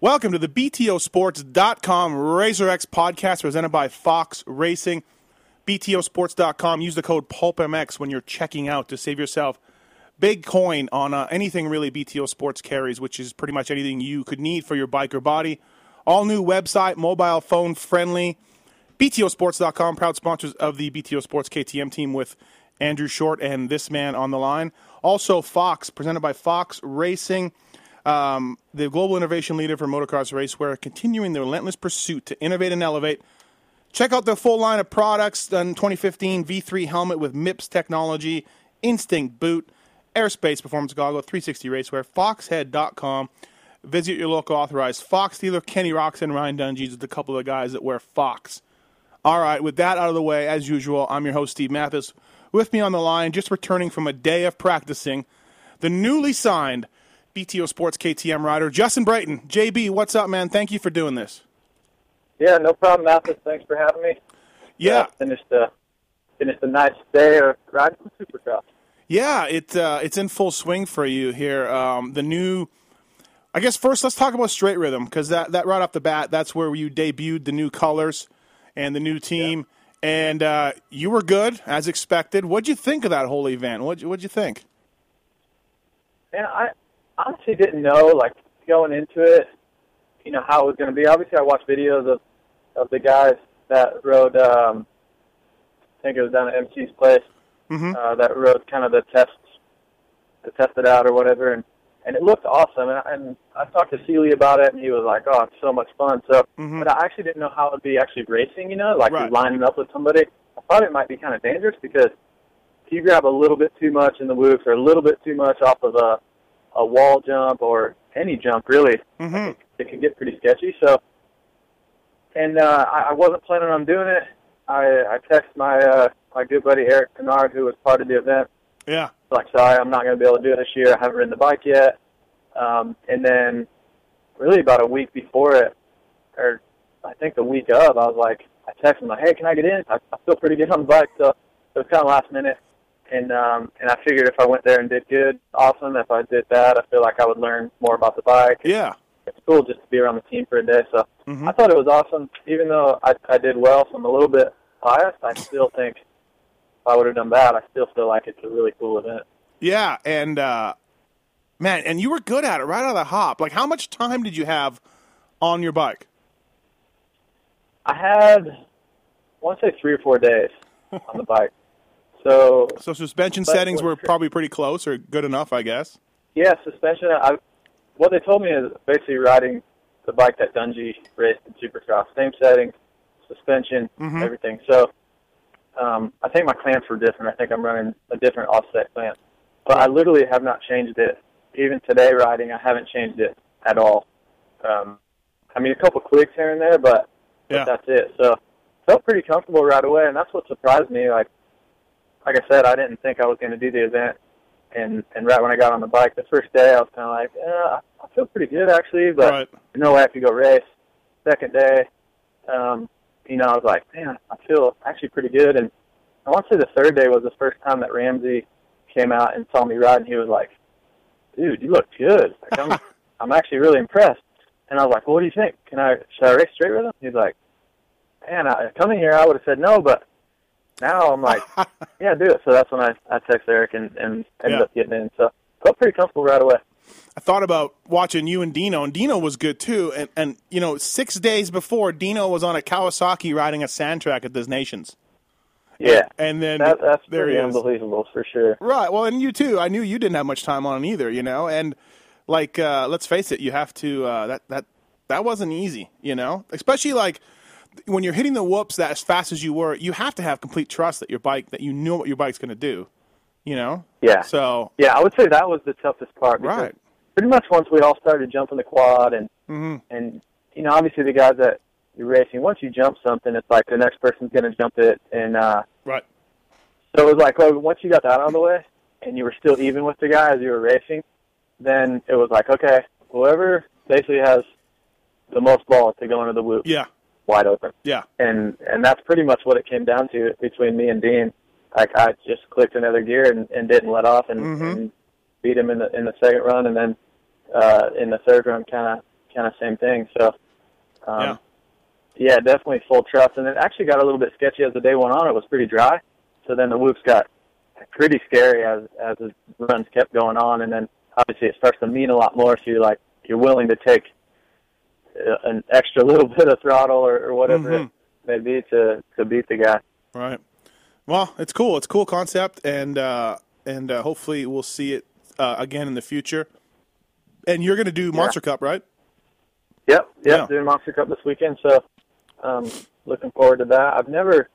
Welcome to the BTOsports.com RacerX podcast presented by Fox Racing. BTOsports.com. Use the code PulpMX when you're checking out to save yourself big coin on uh, anything really BTO Sports carries, which is pretty much anything you could need for your bike or body. All new website, mobile phone friendly. BTOsports.com, proud sponsors of the BTO Sports KTM team with Andrew Short and this man on the line. Also, Fox, presented by Fox Racing. Um, the global innovation leader for motocross racewear, continuing the relentless pursuit to innovate and elevate. Check out their full line of products. Done 2015 V3 helmet with MIPS technology, Instinct boot, Airspace performance goggle, 360 racewear, foxhead.com. Visit your local authorized Fox dealer, Ken Roczen and Ryan Dungey, with a couple of the guys that wear Fox. All right, with that out of the way, as usual, I'm your host, Steve Matthes. With me on the line, just returning from a day of practicing, the newly signed BTO Sports KTM rider, Justin Brayton. JB, what's up, man? Thank you for doing this. Yeah, no problem, Matthes. Thanks for having me. Yeah, Uh, finished a finished a nice day of riding some Supercross. yeah, it uh, it's in full swing for you here. Um, the new, I guess first let's talk about Straight Rhythm because that that right off the bat, that's where you debuted the new colors and the new team, and uh, you were good as expected. What'd you think of that whole event? What what'd you think? And I honestly didn't know, like going into it, you know how it was going to be. Obviously, I watched videos of of the guys that rode. Um, I think it was down at MC's place. Mhm. Uh, that rode kind of the tests, to test it out or whatever, and and it looked awesome. And, I- and I talked to Seely about it, and he was like, "Oh, it's so much fun." So, Mhm. but I actually didn't know how it would be actually racing. You know, like Right. lining up with somebody. I thought it might be kind of dangerous because if you grab a little bit too much in the whoops or a little bit too much off of a a wall jump or any jump really, Mhm. it can get pretty sketchy. So, and uh, I, I wasn't planning on doing it. I I texted my uh, my good buddy Eric Kennard, who was part of the event. Yeah, Like, sorry, I'm not going to be able to do it this year. I haven't ridden the bike yet. Um, and then, really about a week before it, or I think the week of, I was like, I texted him like, hey, can I get in? I, I feel pretty good on the bike, so it was kind of last minute. And um, and I figured if I went there and did good, awesome. If I did that, I feel like I would learn more about the bike. yeah, It's cool just to be around the team for a day. So Mhm. I thought it was awesome. Even though I, I did well, so I'm a little bit biased. I still think if I would have done bad, I still feel like it's a really cool event. yeah. And uh, man, and you were good at it right out of the hop. Like, how much time did you have on your bike? I had, I want to say three or four days on the bike. So So suspension settings were probably pretty close or good enough, I guess. yeah, suspension. I what they told me is basically riding the bike that Dungey raced in Supercross, same settings, suspension, Mhm. everything. So um, I think my clamps were different. I think I'm running a different offset clamp, but I literally have not changed it. Even today riding, I haven't changed it at all. Um, I mean, a couple clicks here and there, but Yeah. but that's it. So felt pretty comfortable right away, and that's what surprised me. Like like I said, I didn't think I was going to do the event, and and right when I got on the bike the first day, I was kind of like, eh, I feel pretty good actually, but Right. no way I could go race. Second day, um, you know, I was like, man, I feel actually pretty good. And I want to say the third day was the first time that Ramsey came out and saw me ride, and he was like, dude, you look good. Like, I'm I'm actually really impressed. And I was like, well, what do you think? Can I should I race straight with him? He's like, man, I, coming here, I would have said no, but now I'm like, yeah, do it. So that's when I I texted Eric and and ended Yeah. up getting in. So felt pretty comfortable right away. I thought about watching you and Dino, and Dino was good too. And and you know, six days before, Dino was on a Kawasaki riding a sand track at this Nations. Yeah, and then that, that's there pretty unbelievable for sure. Right. Well, and you too. I knew you didn't have much time on it either. You know, and like uh, let's face it, you have to. Uh, that that that wasn't easy. You know, especially like when you're hitting the whoops that as fast as you were, you have to have complete trust that your bike that you know what your bike's going to do. You know. Yeah. So Yeah, I would say that was the toughest part. Right. Pretty much once we all started jumping the quad, and Mhm. and you know, obviously the guys that you're racing, once you jump something, it's like the next person's going to jump it, and uh, right. so it was like, oh, once you got that out of the way, and you were still even with the guy as you were racing, then it was like, okay, whoever basically has the most balls to go into the whoop. Yeah. Wide open. Yeah. and and that's pretty much what it came down to between me and Dean. Like I just clicked another gear and, and didn't let off and, Mhm. and beat him in the in the second run, and then uh, in the third run, kind of kind of same thing. So um, Yeah. yeah, definitely full trust. And it actually got a little bit sketchy as the day went on. It was pretty dry, so then the whoops got pretty scary as as the runs kept going on, and then obviously it starts to mean a lot more. So you're like you're willing to take an extra little bit of throttle or, or whatever Mhm. it may be to to beat the guy. Right. Well, it's cool. It's a cool concept, and uh, and uh, hopefully we'll see it uh, again in the future. And you're going to do Monster Cup, right? Yep, yep, Yeah. doing Monster Cup this weekend, so um, looking forward to that. I've never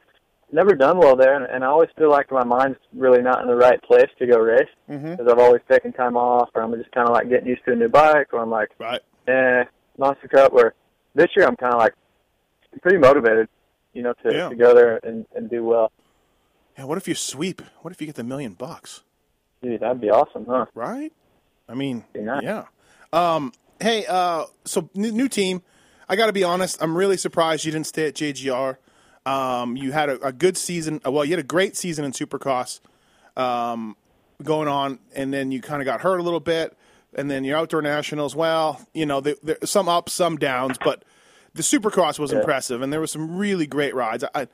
never done well there, and, and I always feel like my mind's really not in the right place to go race because I've always taken time off, or I'm just kind of like getting used to a new bike, or I'm like, Right. eh, Monster Cup. Where this year I'm kind of like pretty motivated, you know, to, Yeah. to go there and, and do well. Yeah. What if you sweep? What if you get the million bucks? Dude, that'd be awesome, huh? Right. I mean, nice. yeah. Um, hey, uh, so new, new team. I got to be honest. I'm really surprised you didn't stay at JGR. Um, you had a, a good season. uh, Well, you had a great season in Supercross um, going on, and then you kind of got hurt a little bit, and then your outdoor nationals. Well, you know, there, some ups, some downs, but the Supercross was impressive, and there were some really great rides. I,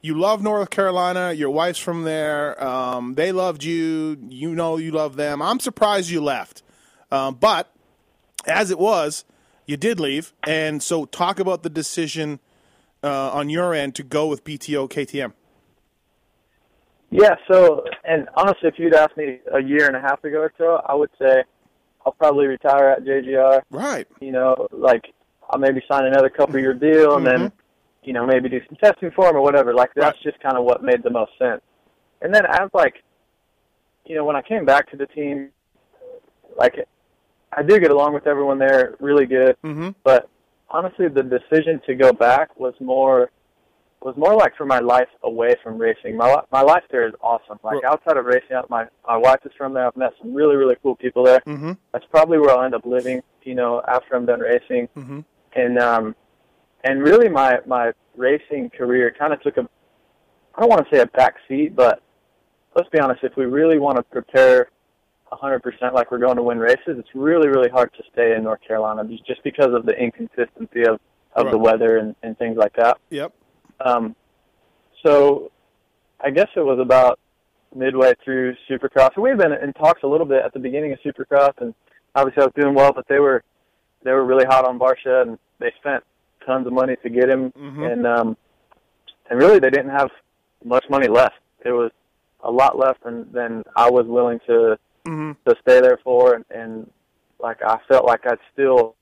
you love North Carolina. Your wife's from there. Um, they loved you. You know you love them. I'm surprised you left, um, but as it was, you did leave. And so, talk about the decision uh, on your end to go with BTO KTM. Yeah, so and honestly, if you'd asked me a year and a half ago or so, I would say I'll probably retire at JGR. Right. You know, like I'll maybe sign another couple year deal and then, you know, maybe do some testing for him or whatever. Like that's Right. just kind of what made the most sense. And then as like, you know, when I came back to the team, like I do get along with everyone there really good. Mm-hmm. But honestly, the decision to go back was more was more like for my life away from racing. My my life there is awesome. Like Well- outside of racing, my my wife is from there. I've met some really really cool people there. Mm-hmm. That's probably where I'll end up living. You know, after I'm done racing, Mm-hmm. and um, and really my my racing career kind of took a I don't want to say a back seat, but let's be honest. If we really want to prepare 100% like we're going to win races, it's really really hard to stay in North Carolina just- because of the inconsistency of of the weather and, and things like that. Yep. Um, so I guess it was about midway through Supercross. We had been in talks a little bit at the beginning of Supercross, and obviously I was doing well, but they were they were really hot on Barcia, and they spent tons of money to get him, Mhm. and um, and really they didn't have much money left. It was a lot less than than I was willing to Mm-hmm. to stay there for, and, and like I felt like I'd still,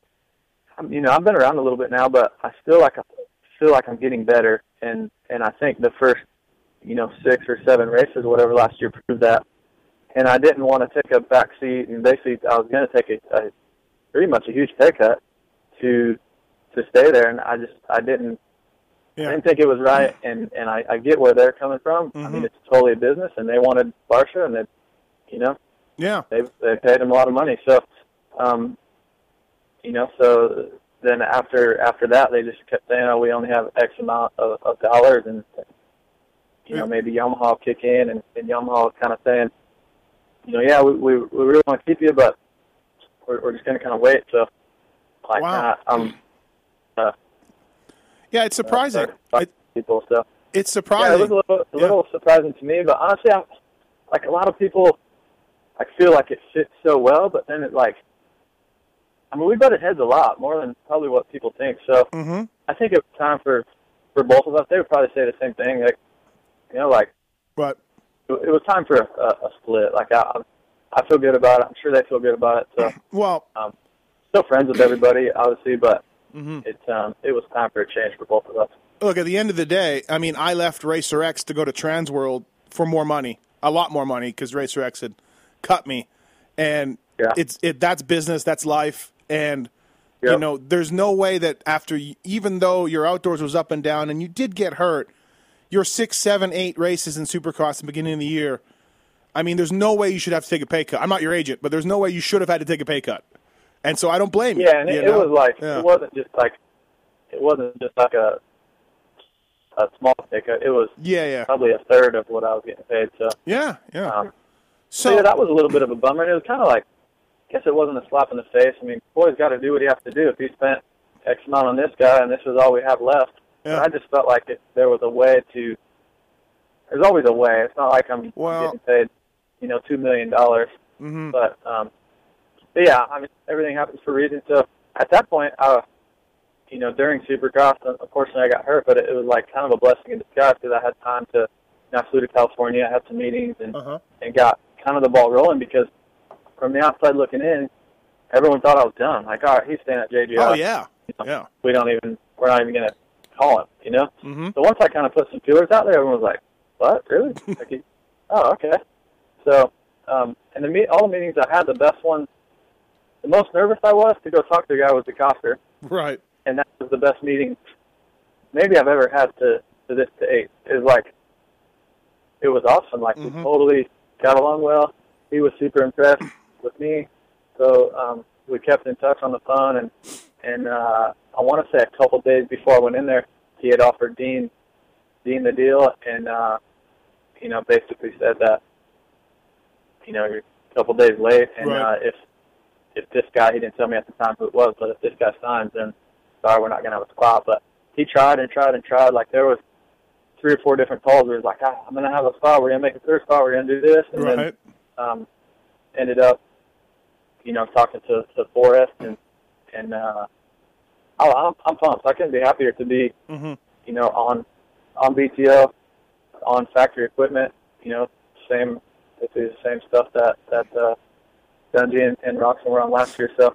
you know, I've been around a little bit now, but I still like feel like I'm getting better, and and I think the first, you know, six or seven races, whatever last year proved that, and I didn't want to take a back seat, and basically I was going to take a, a pretty much a huge pay cut to to stay there, and I just I didn't I didn't think it was right, and and I, I get where they're coming from. I Mhm. mean, it's totally a business, and they wanted Barcia, and they, you know, Yeah. they they paid him a lot of money. So, um, you know, so then after after that, they just kept saying, "Oh, we only have X amount of, of dollars," and you know, maybe Yamaha will kick in, and, and Yamaha was kind of saying, you know, yeah, we we, we really want to keep you, but we're, we're just going to kind of wait. So, like, Wow. uh, um, uh, Yeah. It's surprising. started talking It, to people. So. it's Yeah, it surprising. was a little, a Yeah. little surprising to me, but honestly, I, like a lot of people, I feel like it fits so well, but then it like, I mean, we butted heads a lot more than probably what people think. So mm-hmm. I think it's time for for both of us. They would probably say the same thing. Like, You know, like But it it was time for a, a, split. Like I, I feel good about it. I'm sure they feel good about it. So well, still friends with everybody, obviously, but Mm-hmm. it's um, it was time for a change for both of us. look at the end of the day. I mean, I left Racer X to go to Transworld for more money, a lot more money, because Racer X had cut me, and Yeah. it's it. That's business. That's life, and. You know, there's no way that after, even though your outdoors was up and down and you did get hurt, your six, seven, eight races in Supercross at the beginning of the year, I mean, there's no way you should have to take a pay cut. I'm not your agent, but there's no way you should have had to take a pay cut. And so I don't blame you. Yeah, and you it, was like Yeah. it wasn't just like it wasn't just like a a small ticket. It was Yeah, yeah. probably a third of what I was getting paid. So, Yeah, yeah. um, so so, yeah, that was a little bit of a bummer. And it was kind of like, guess it wasn't a slap in the face. I mean, boy's got to do what he has to do. If he spent X amount on this guy and this was all we have left, Yeah. I just felt like it, there was a way to. There's always a way. It's not like I'm Well- getting paid, you know, two million dollars. mhm. But um, but yeah, I mean everything happens for a reason. So at that point, uh, you know, during Supercross, unfortunately I got hurt, but it, it was like kind of a blessing in disguise because I had time to. You know, I flew to California, I had some meetings, and Uh-huh. and got kind of the ball rolling because from the outside looking in, everyone thought I was done. Like, all right, he's staying at JGR. oh, yeah. Yeah. We don't even. We're not even gonna call him. You know. hmm So once I kind of put some feelers out there, everyone was like, "What? Really?" like, he- oh, okay. So, um, and the meet, all the meetings I had, the best one, the most nervous I was to go talk to the guy was DeCoster, Right. and that was the best meeting maybe I've ever had to to this date. It was like, it was awesome. Like we Mhm. totally got along well. He was super impressed with me, so um, we kept in touch on the phone. And and uh, I want to say a couple days before I went in there, he had offered Dean Dean the deal, and uh, you know basically said that you know you're a couple days late, and Right. uh, if if this guy he didn't tell me at the time who it was, but if this guy signs, then sorry, we're not gonna have a spot. But he tried and tried and tried. Like there was three or four different calls where he's like, ah, I'm gonna have a spot. We're gonna make a third spot. We're gonna do this, and Right. then um, ended up, you know, talking to to Forrest and and uh, I, I'm I'm pumped. I couldn't be happier to be, hmm you know, on on BTO, on factory equipment. You know, same basically the same stuff that that uh, Dungey and, and Roczen were on last year. So,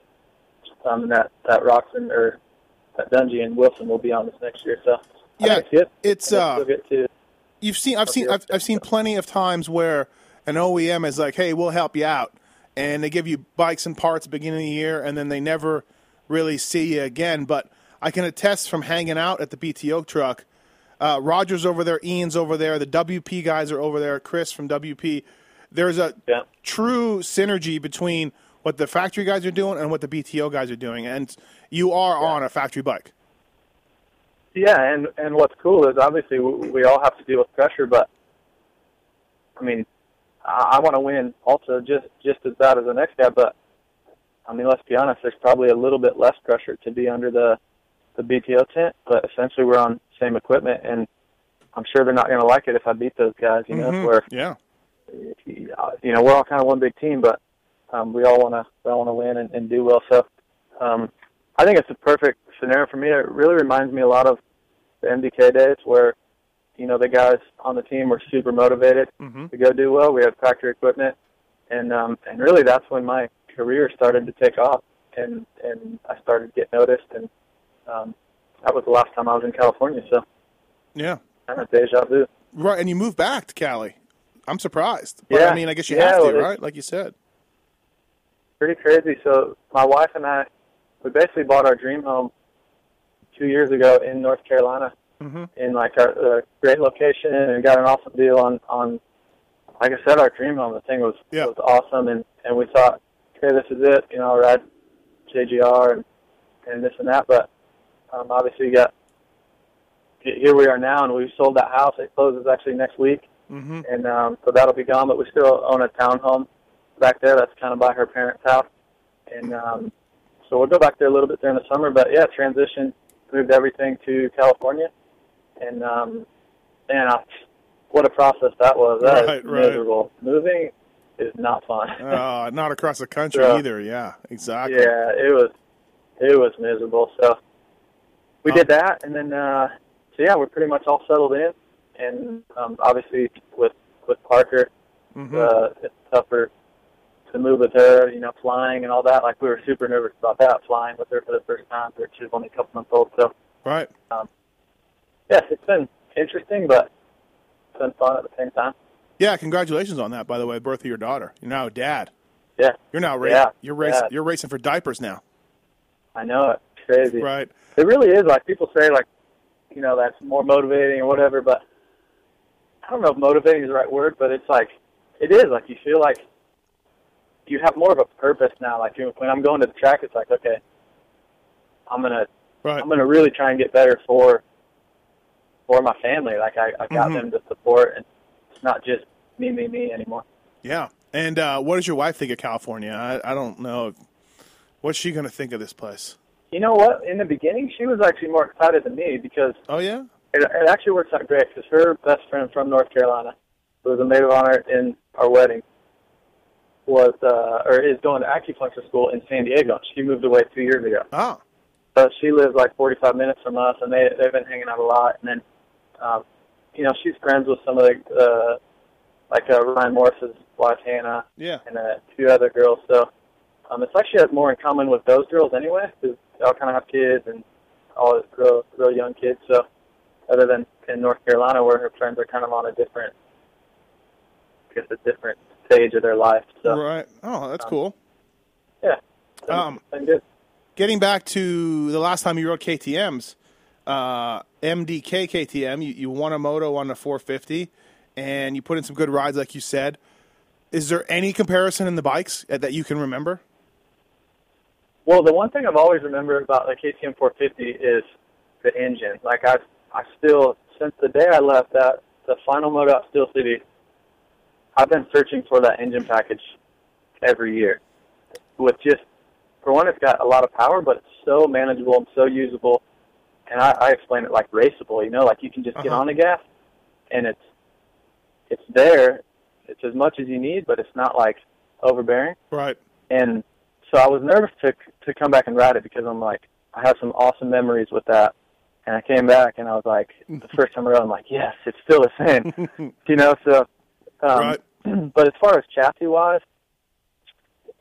um, that that Roczen or that Dungey and Wilson will be on this next year. So, Yeah, think it's it's, uh, to You've seen, I've seen, I've. I've seen plenty of times where an OEM is like, "Hey, we'll help you out," and they give you bikes and parts at the beginning of the year, and then they never really see you again. But I can attest from hanging out at the BTO truck. Uh, Roger's over there, Ian's over there, the WP guys are over there, Chris from WP. There's a Yeah. true synergy between what the factory guys are doing and what the BTO guys are doing, and you are on a factory bike. Yeah, and and what's cool is obviously we all have to deal with pressure, but I mean, I, I want to win also just just as bad as the next guy. But I mean, let's be honest, there's probably a little bit less pressure to be under the the BTO tent, but essentially we're on same equipment, and I'm sure they're not going to like it if I beat those guys. You know, Mhm. where Yeah. you know we're all kind of one big team, but um, we all want to we all want to win and, and do well. So um, I think it's a perfect scenario for me. It really reminds me a lot of the MDK days where you know the guys on the team were super motivated hmm to go do well. We had factory equipment, and um, and really that's when my career started to take off, and and I started to get noticed, and um, that was the last time I was in California. So Yeah. kind of deja vu. Right, and you moved back to Cali. I'm surprised. But Yeah. I mean, I guess you Yeah, have to, right? Like you said. pretty crazy. So my wife and I, we basically bought our dream home two years ago in North Carolina, hmm in like a, a great location, and got an awesome deal on on. Like I said, our dream home. The thing was Yeah. was awesome, and and we thought, okay, this is it. You know, I'll ride JGR and and this and that. But um, obviously, you got here we are now, and we've sold that house. It closes actually next week hmm and um, so that'll be gone. But we still own a townhome back there. That's kind of by her parents' house, and um, so we'll go back there a little bit during the summer. But yeah, transition, moved everything to California, and um, man, I, what a process that was. That Right, right. miserable. Moving is not fun. Uh, not across the country So- either. Yeah, exactly. yeah, it was it was miserable. So we Oh. did that, and then uh, so yeah, we're pretty much all settled in, and um, obviously with with Parker, Mm-hmm. uh, it's tougher to move with her. You know, flying and all that. Like we were super nervous about that, flying with her for the first time. She was only a couple months old, so Right. Yes, it's been interesting, but it's been fun at the same time. Yeah, congratulations on that. By the way, birth of your daughter. You're now a dad. Yeah, You're now ra- Yeah, you're racing. yeah. You're racing for diapers now. I know it. It's crazy. Right. It really is. Like people say, like you know, that's more motivating or whatever. But I don't know if motivating is the right word, but it's like it is. Like you feel like you have more of a purpose now. Like you- when I'm going to the track, it's like okay, I'm gonna Right. I'm gonna really try and get better for for my family. Like I, I got Mhm. them to support, and it's not just me, me, me anymore. Yeah. And uh, what does your wife think of California? I, I don't know. What's she going to think of this place? You know what? In the beginning, she was actually more excited than me because Oh yeah. it, it actually works out great because her best friend from North Carolina, who was a maid of honor in our wedding, was uh, or is going to acupuncture school in San Diego. She moved away two years ago, Oh. so she lives like 45 minutes from us, and they they've been hanging out a lot. And then, um, you know, she's friends with some of the uh, like uh, Ryan Morris's wife Hannah Yeah. and a few other girls. So um, it's like she has more in common with those girls anyway, because they all kind of have kids and all real, real young kids. So other than in North Carolina, where her friends are kind of on a different, I guess, a different stage of their life. So Right. Oh, that's cool. yeah, it's Um, been good. Getting back to the last time you rode KTM's, uh, MDK KTM, you, you won a moto on the 450, and you put in some good rides, like you said. Is there any comparison in the bikes that you can remember? Well, the one thing I've always remembered about the KTM 450 is the engine. Like I, I still since the day I left that the final moto at Steel City, I've been searching for that engine package every year. With just for one, it's got a lot of power, but it's so manageable and so usable. And I, I explain it like raceable. You know, like you can just get Uh-huh. on the gas, and it's it's there. It's as much as you need, but it's not like overbearing Right. and so I was nervous to to come back and ride it because I'm like I have some awesome memories with that, and I came back and I was like the first time around I'm like yes it's still the same, you know so, um, Right. but as far as chassis wise,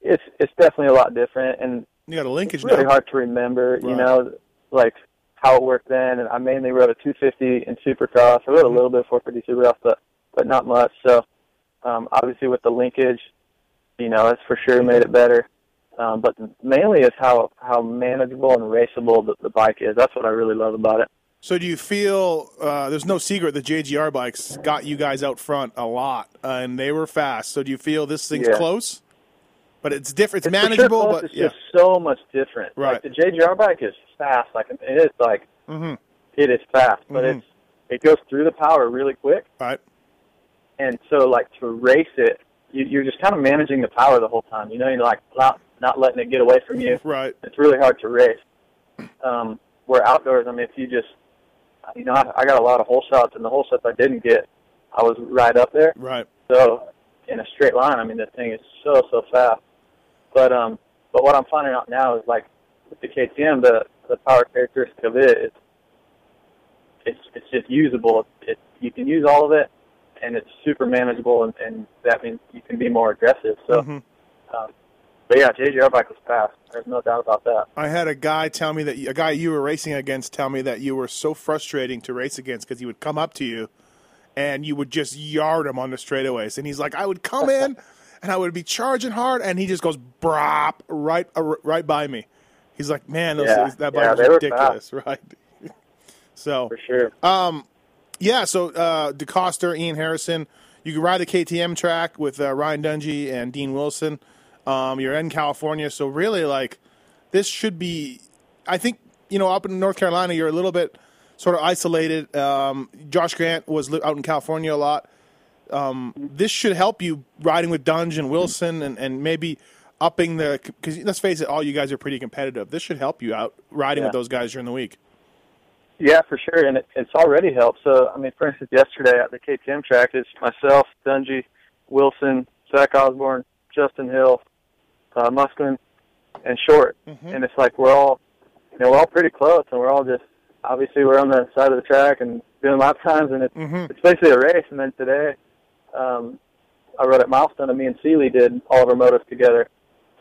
it's it's definitely a lot different and You got a linkage it's really now. hard to remember, you know, like how it worked then. And I mainly rode a 250 in Supercross. I rode a little bit of 450 Supercross, but but not much. So um, obviously with the linkage, you know, it's for sure made it better. Um, but mainly is how how manageable and raceable the, the bike is. That's what I really love about it. So do you feel uh, there's no secret the JGR bikes got you guys out front a lot, uh, and they were fast. So do you feel this thing's Yeah. close? But it's different. It's, It's manageable, sure but it's yeah. just so much different. Right. Like the JGR bike is fast. Like it is like hmm it is fast, but Mhm. it's it goes through the power really quick. Right. and so like to race it, you, you're just kind of managing the power the whole time. You know, you're like not not letting it get away from you. Right. It's really hard to race. Um, where outdoors, I mean, if you just, you know, I, I got a lot of hole shots, and the hole shots I didn't get, I was right up there. Right. So in a straight line, I mean, this thing is so so fast. But um, but what I'm finding out now is like with the KTM, the the power characteristic of it is it's it's just usable. It you can use all of it, and it's super manageable, and, and that means you can be more aggressive. So, Mhm. um, but yeah, JGR bike was fast. There's no doubt about that. I had a guy tell me that a guy you were racing against tell me that you were so frustrating to race against because he would come up to you and you would just yard him on the straightaways, and he's like, I would come in and I would be charging hard, and he just goes brop right uh, right by me. He's like, man, those, Yeah. that bike they was ridiculous, right? so For sure. Um, yeah, so uh, DeCoster, Ian Harrison, you can ride the KTM track with uh, Ryan Dungey and Dean Wilson. Um, you're in California, so really, like, this should be. I think you know, up in North Carolina, you're a little bit sort of isolated. Um, Josh Grant was out in California a lot. Um, this should help you riding with Dunge and Wilson, and, and maybe upping the. Because let's face it, all you guys are pretty competitive. This should help you out riding Yeah. with those guys during the week. Yeah, for sure, and it, it's already helped. So, I mean, for instance, yesterday at the KTM track, it's myself, Dungey, Wilson, Zach Osborne, Justin Hill, uh, Musquin, and Short, Mm-hmm. and it's like we're all, you know, we're all pretty close, and we're all just obviously we're on the side of the track and doing lap times, and it's Mhm. it's basically a race. And then today, um, I rode at Milestone, and me and Seely did all of our motos together.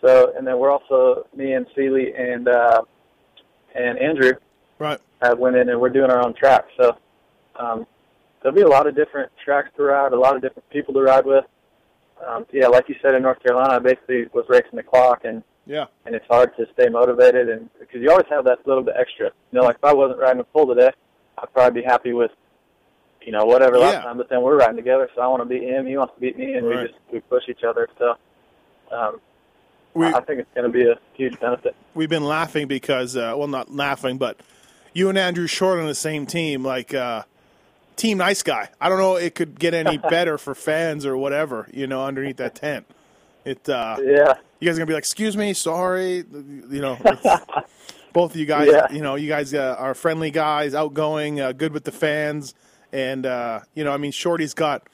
So, and then we're also me and Seely and uh, and Andrew Right. have went in, and we're doing our own track. So, um, there'll be a lot of different tracks to ride, a lot of different people to ride with. Um, yeah, like you said in North Carolina, I basically was racing the clock, and Yeah. and it's hard to stay motivated, and because you always have that little bit extra. You know, like if I wasn't riding a full today, I'd probably be happy with, you know, whatever Yeah. last time. But then we're riding together, so I want to beat him, he wants to beat me, and Right. we just we push each other. So, um, We I think it's going to be a huge benefit. we've been laughing because uh, well, not laughing, but you and Andrew Short on the same team, like uh, team nice guy. I don't know it could get any better for fans or whatever. You know, underneath that tent, it. Uh, Yeah, you guys are gonna be like, "Excuse me, sorry," you know. both of you guys, Yeah. you know, you guys uh, are friendly guys, outgoing, uh, good with the fans, and uh, you know, I mean, Shorty's got.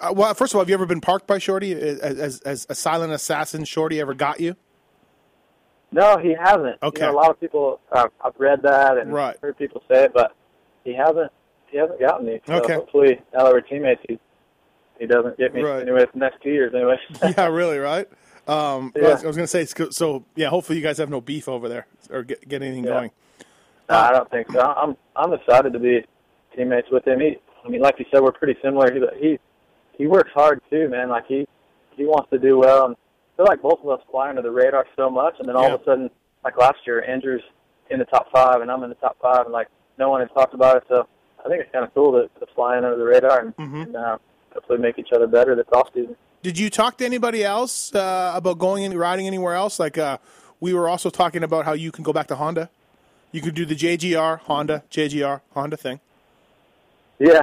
Uh, Well, first of all, have you ever been parked by Shorty as, as, as a silent assassin? Shorty ever got you? no, he hasn't. Okay. you know, a lot of people uh, I've read that and Right. heard people say it, but he hasn't. He hasn't gotten me. So Okay. hopefully, now that we're teammates, he he doesn't get me Right. anyway for the next two years anyway. yeah, really, right? Um, Yeah. I was, was going to say, so- so yeah. Hopefully, you guys have no beef over there or get, get anything Yeah. going. No, I don't think so. I'm I'm excited to be teammates with him. He, I mean, like you said, we're pretty similar. He he he works hard too, man. Like he he wants to do well, and I feel like both of us fly under the radar so much, and then all Yeah. of a sudden, like last year, Andrew's in the top five, and I'm in the top five, and like no one had talked about it. So I think it's kind of cool to, to fly in under the radar and, Mhm. and uh, hopefully make each other better this off season. Did you talk to anybody else uh, about going and riding anywhere else? Like uh, we were also talking about how you can go back to Honda. You could do the JGR Honda JGR Honda thing. Yeah,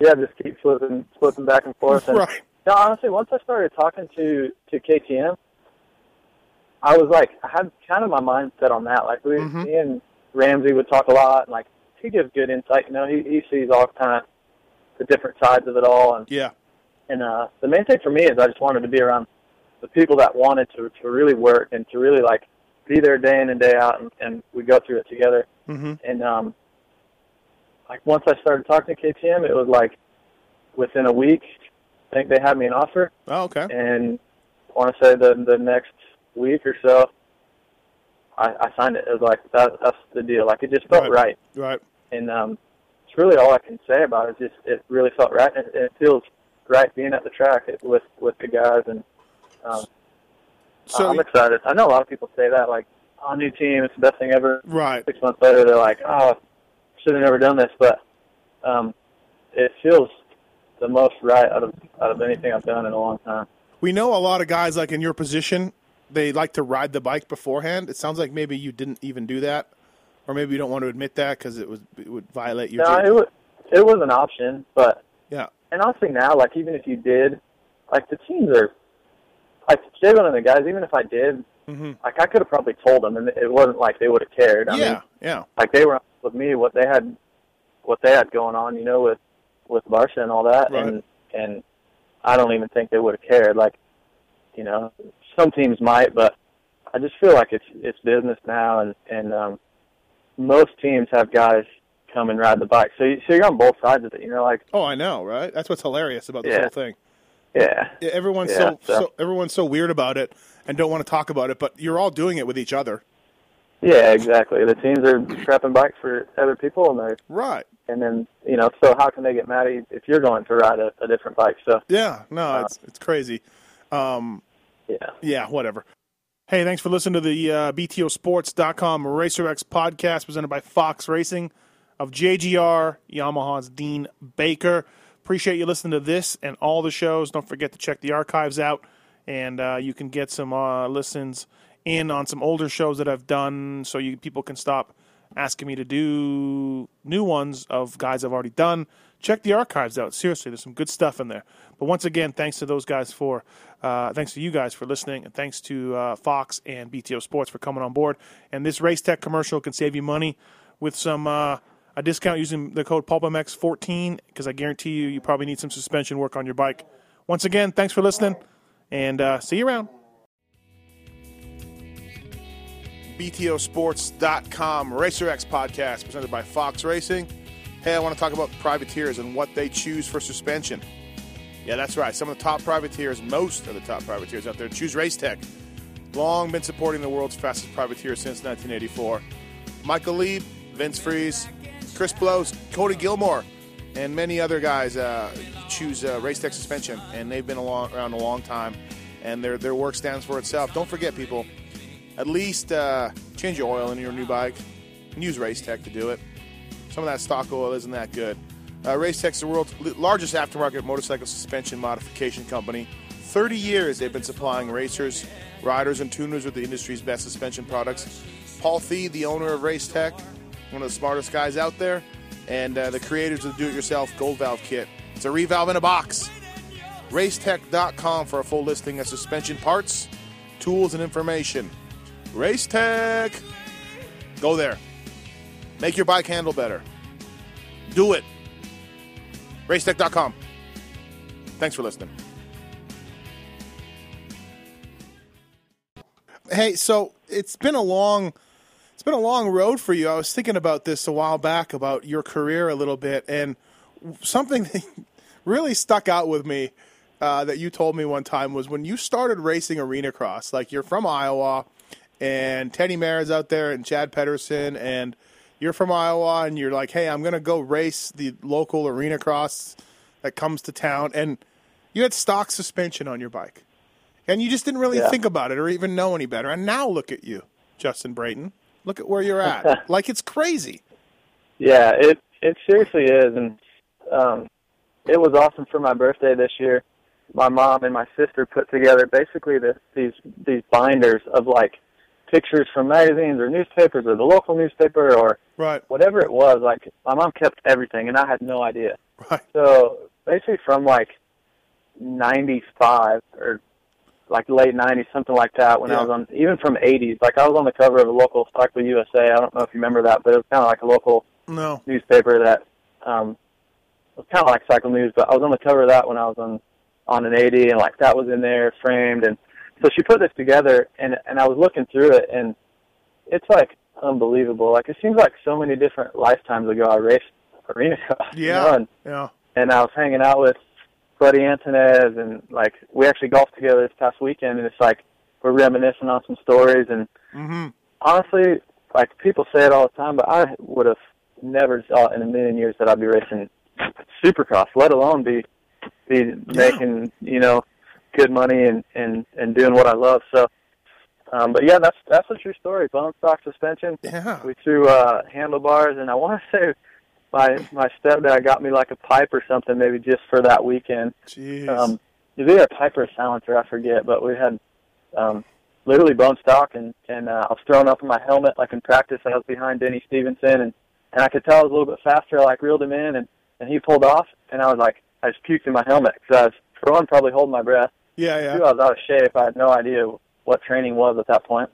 yeah, just keep flipping flipping back and forth. And, Right. No, honestly, once I started talking to to KTM, I was like, I had kind of my mind set on that. Like, we, Mhm. me and Ramsey would talk a lot, and like he gives good insight. You know, he he sees all kind of the different sides of it all, and Yeah. and uh, the main thing for me is I just wanted to be around the people that wanted to to really work and to really like be there day in and day out, and, and we go through it together. hmm And um, like once I started talking to KTM, it was like within a week, I think they had me an offer, Oh, okay. and I want to say the the next week or so, I, I signed it. It was like that, that's the deal. Like it just felt Right. right, Right. and um, it's really all I can say about it. Just it really felt right, and it, it feels right being at the track with with the guys, and um, So I'm excited. I know a lot of people say that, like, oh, new team, it's the best thing ever right. six months later they're like, oh, should have never done this. But um, it feels the most right out of out of anything I've done in a long time. We know a lot of guys like in your position. They like to ride the bike beforehand. It sounds like maybe you didn't even do that, or maybe you don't want to admit that because it was it would violate your. No, it was it was an option, but yeah. and honestly now, like even if you did, like the teams are, like Jalen and the guys, even if I did, hmm like I could have probably told them, and it wasn't like they would have cared. I yeah. mean, yeah. like they were with me what they had, what they had going on, you know, with with Barcia and all that, Right. and and I don't even think they would have cared. Like, you know, some teams might, but I just feel like it's it's business now, and and um, most teams have guys come and ride the bike, so you, so you're on both sides of it. You know, like Oh, I know, right? That's what's hilarious about this Yeah. whole thing. yeah, Yeah, Everyone's Yeah, so, so- so everyone's so weird about it and don't want to talk about it, but you're all doing it with each other, yeah, exactly. The teams are prepping bikes for other people, and they're right? and then you know, so how can they get mad at you if you're going to ride a, a different bike? So Yeah, no, Uh, it's it's crazy. Um, yeah. yeah, whatever. Hey, thanks for listening to the uh, BTOsports.com RacerX podcast presented by Fox Racing of JGR, Yamaha's Dean Baker. Appreciate you listening to this and all the shows. Don't forget to check the archives out, and uh, you can get some uh, listens in on some older shows that I've done, so you people can stop asking me to do new ones of guys I've already done. Check the archives out. Seriously, there's some good stuff in there. But once again, thanks to those guys for, uh, thanks to you guys for listening, and thanks to uh, Fox and BTO Sports for coming on board. And this Race Tech commercial can save you money with some uh, a discount using the code PulpMX14 because I guarantee you, you probably need some suspension work on your bike. Once again, thanks for listening, and uh, see you around. BTOsports.com Racer X podcast presented by Fox Racing. Hey, I want to talk about privateers and what they choose for suspension. Yeah, that's right. Some of the top privateers, most of the top privateers out there, choose Racetech. Long been supporting the world's fastest privateer since 1984. Michael Lee, Vince Friese, Chris Blose, Cody Gilmore, and many other guys uh, choose uh, Racetech suspension, and they've been along, around a long time, and their their work stands for itself. Don't forget, people, at least uh, change your oil in your new bike and use Race Tech to do it. Some of that stock oil isn't that good. Uh, Racetech's the world's largest aftermarket motorcycle suspension modification company. 30 years they've been supplying racers, riders, and tuners with the industry's best suspension products. Paul Thede, the owner of Race Tech, one of the smartest guys out there, and uh, the creators of the do-it-yourself Gold Valve kit. It's a revalve in a box. Racetech.com for a full listing of suspension parts, tools, and information. Racetech! Go there. Make your bike handle better. Do it. Racetech.com. Thanks for listening. Hey, so it's been a long it's been a long road for you. I was thinking about this a while back about your career a little bit and something that really stuck out with me uh, that you told me one time was when you started racing arena cross. Like you're from Iowa, and Teddy Mayer is out there, and Chad Pedersen, and you're from Iowa, and you're like, hey, I'm gonna go race the local arena cross that comes to town, and you had stock suspension on your bike, and you just didn't really Yeah. think about it or even know any better. And now look at you, Justin Brayton. Look at where you're at. like it's crazy. Yeah, it it seriously is, and um, it was awesome for my birthday this year. My mom and my sister put together basically this, these these binders of like pictures from magazines or newspapers or the local newspaper or Right. whatever it was. Like my mom kept everything, and I had no idea. Right. So basically, from like '95 or like late '90s, something like that, when Yeah. I was on, even from '80s, like I was on the cover of a local Cycle USA. I don't know if you remember that, but it was kind of like a local No. newspaper that um, was kind of like Cycle News. But I was on the cover of that when I was on on an 80, and like that was in there framed, and so she put this together, and and I was looking through it, and it's like unbelievable. Like it seems like so many different lifetimes ago I raced arena cross. you Yeah. know, and Yeah. and I was hanging out with Buddy Antunez, and like we actually golfed together this past weekend, and it's like we're reminiscing on some stories, and Mm-hmm. honestly, like people say it all the time, but I would have never thought in a million years that I'd be racing Supercross, let alone be be making you know good money and and and doing what I love. So, um, but yeah, that's that's a true story. Bone stock suspension. Yeah. We threw uh, handlebars, and I want to say my my stepdad got me like a pipe or something, maybe just for that weekend. Jeez. Um, it was either a pipe or a silencer, I forget, but we had um, literally bone stock, and and uh, I was throwing up in my helmet like in practice. I was behind Denny Stevenson, and and I could tell I was a little bit faster. I like reeled him in, and and he pulled off, and I was like, I just puked in my helmet because I was one probably holding my breath. Yeah. Two, Yeah. I was out of shape. I had no idea what training was at that point.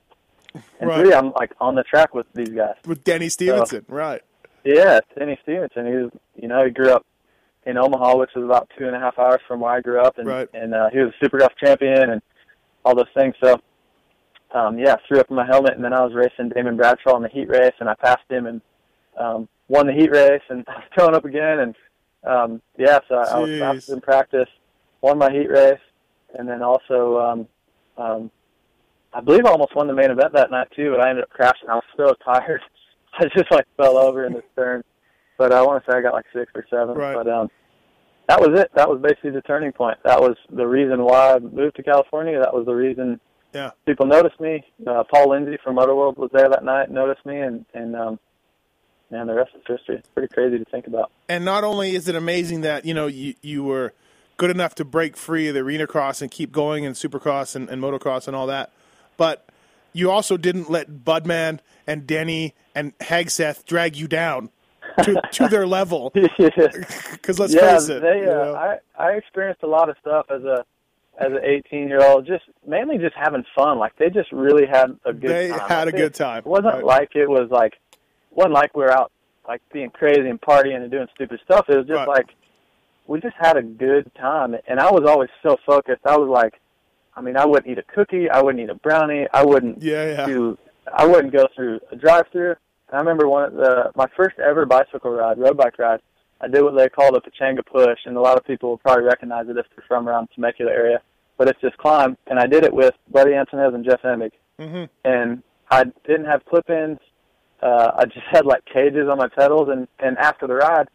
And Right. three, I'm like on the track with these guys. With Denny Stevenson. Right. Yeah, Denny Stevenson. He was, you know, he grew up in Omaha, which is about two and a half hours from where I grew up, and Right. and uh, he was a Supercross champion and all those things. So, um, yeah, threw up in my helmet, and then I was racing Damon Bradshaw in the heat race, and I passed him and um, won the heat race, and I was throwing up again, and um, yeah, so I, I was Jeez. fastest in practice, won my heat race, and then also. Um, um, I believe I almost won the main event that night too, but I ended up crashing. I was so tired. I just like fell over in the turn. But I want to say I got like six or seven. Right. But um, that was it. That was basically the turning point. That was the reason why I moved to California. That was the reason Yeah. people noticed me. Uh, Paul Lindsay from Motorworld was there that night, noticed me, and and um, man, the rest is history. It's pretty crazy to think about. And not only is it amazing that you know you you were good enough to break free of the arena cross and keep going in supercross and, and motocross and all that, but you also didn't let Budman and Denny and Hagseth drag you down to, to their level. Because let's yeah, face it, they. you Uh, know. I I experienced a lot of stuff as a as an 18 year old, just mainly just having fun. Like they just really had a good. They time. had a good it wasn't Right. like it was like wasn't like we were out like being crazy and partying and doing stupid stuff. It was just Right. like we just had a good time, and I was always so focused. I was like, I mean, I wouldn't eat a cookie, I wouldn't eat a brownie, I wouldn't Yeah, yeah. do I wouldn't go through a drive-through. I remember one of the my first ever bicycle ride, road bike ride. I did what they called a Pechanga push, and a lot of people will probably recognize it if they're from around the Temecula area. But it's this climb, and I did it with Buddy Antunez and Jeff Emig. Mm-hmm. And I didn't have clip-ins. Uh, I just had like cages on my pedals, and and after the ride,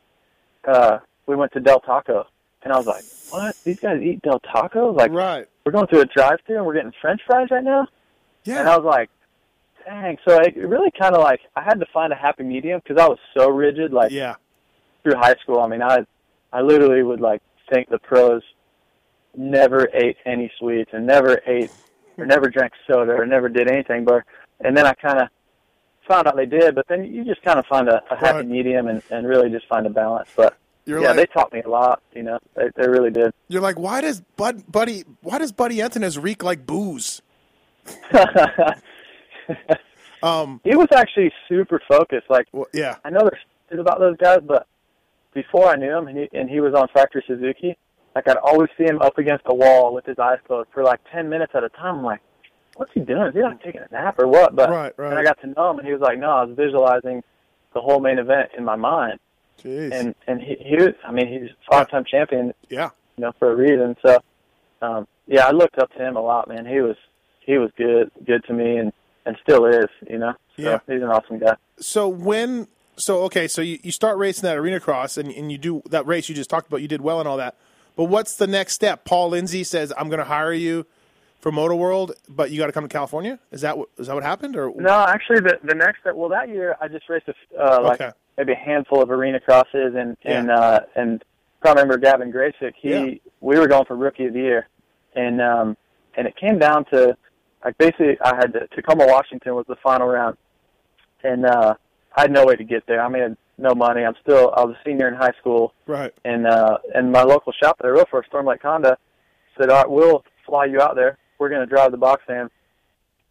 uh, we went to Del Taco, and I was like, "What? These guys eat Del Taco? Like, Right. we're going through a drive-through and we're getting French fries right now?" Yeah. And I was like, "Dang!" So it really kind of like I had to find a happy medium because I was so rigid. Like Yeah. through high school, I mean, I I literally would like think the pros never ate any sweets and never ate or never drank soda or never did anything. But and then I kind of found out they did. But then you just kind of find a, a happy Right. medium and and really just find a balance. But You're yeah, like they taught me a lot. You know, they they really did. you're like, why does Bud Buddy why does Buddy Antunez reek like booze? Um. he was actually super focused. Like Well, yeah. I know there's shit about those guys, but before I knew him, and he, and he was on Factory Suzuki, like I'd always see him up against a wall with his eyes closed for like ten minutes at a time. I'm like, what's he doing? Is he like taking a nap or what? But Right, right. and I got to know him, and he was like, no, I was visualizing the whole main event in my mind, Jeez. and and he, he was, I mean, he's a five-time champion, yeah. you know, for a reason. So, um, yeah, I looked up to him a lot, man. He was he was good, good to me, and and still is, you know. So Yeah. he's an awesome guy. So when so okay, so you, you start racing that arena cross and, and you do that race you just talked about, you did well and all that. But what's the next step? Paul Lindsay says, I'm gonna hire you for Motor World, but you gotta come to California? Is that what is that what happened? Or No, actually, the the next step. Well, that year I just raced a, f- uh, like Okay. Maybe a handful of arena crosses, and Yeah. and uh, and I remember Gavin Graysick. He Yeah. we were going for rookie of the year, and um and it came down to like basically I had to Tacoma, Washington was the final round, and uh, I had no way to get there. I mean, no money. I'm still I was a senior in high school, Right. and uh, and my local shop that I wrote for, Storm Lake Honda, said, "All right, we'll fly you out there. We're going to drive the box van,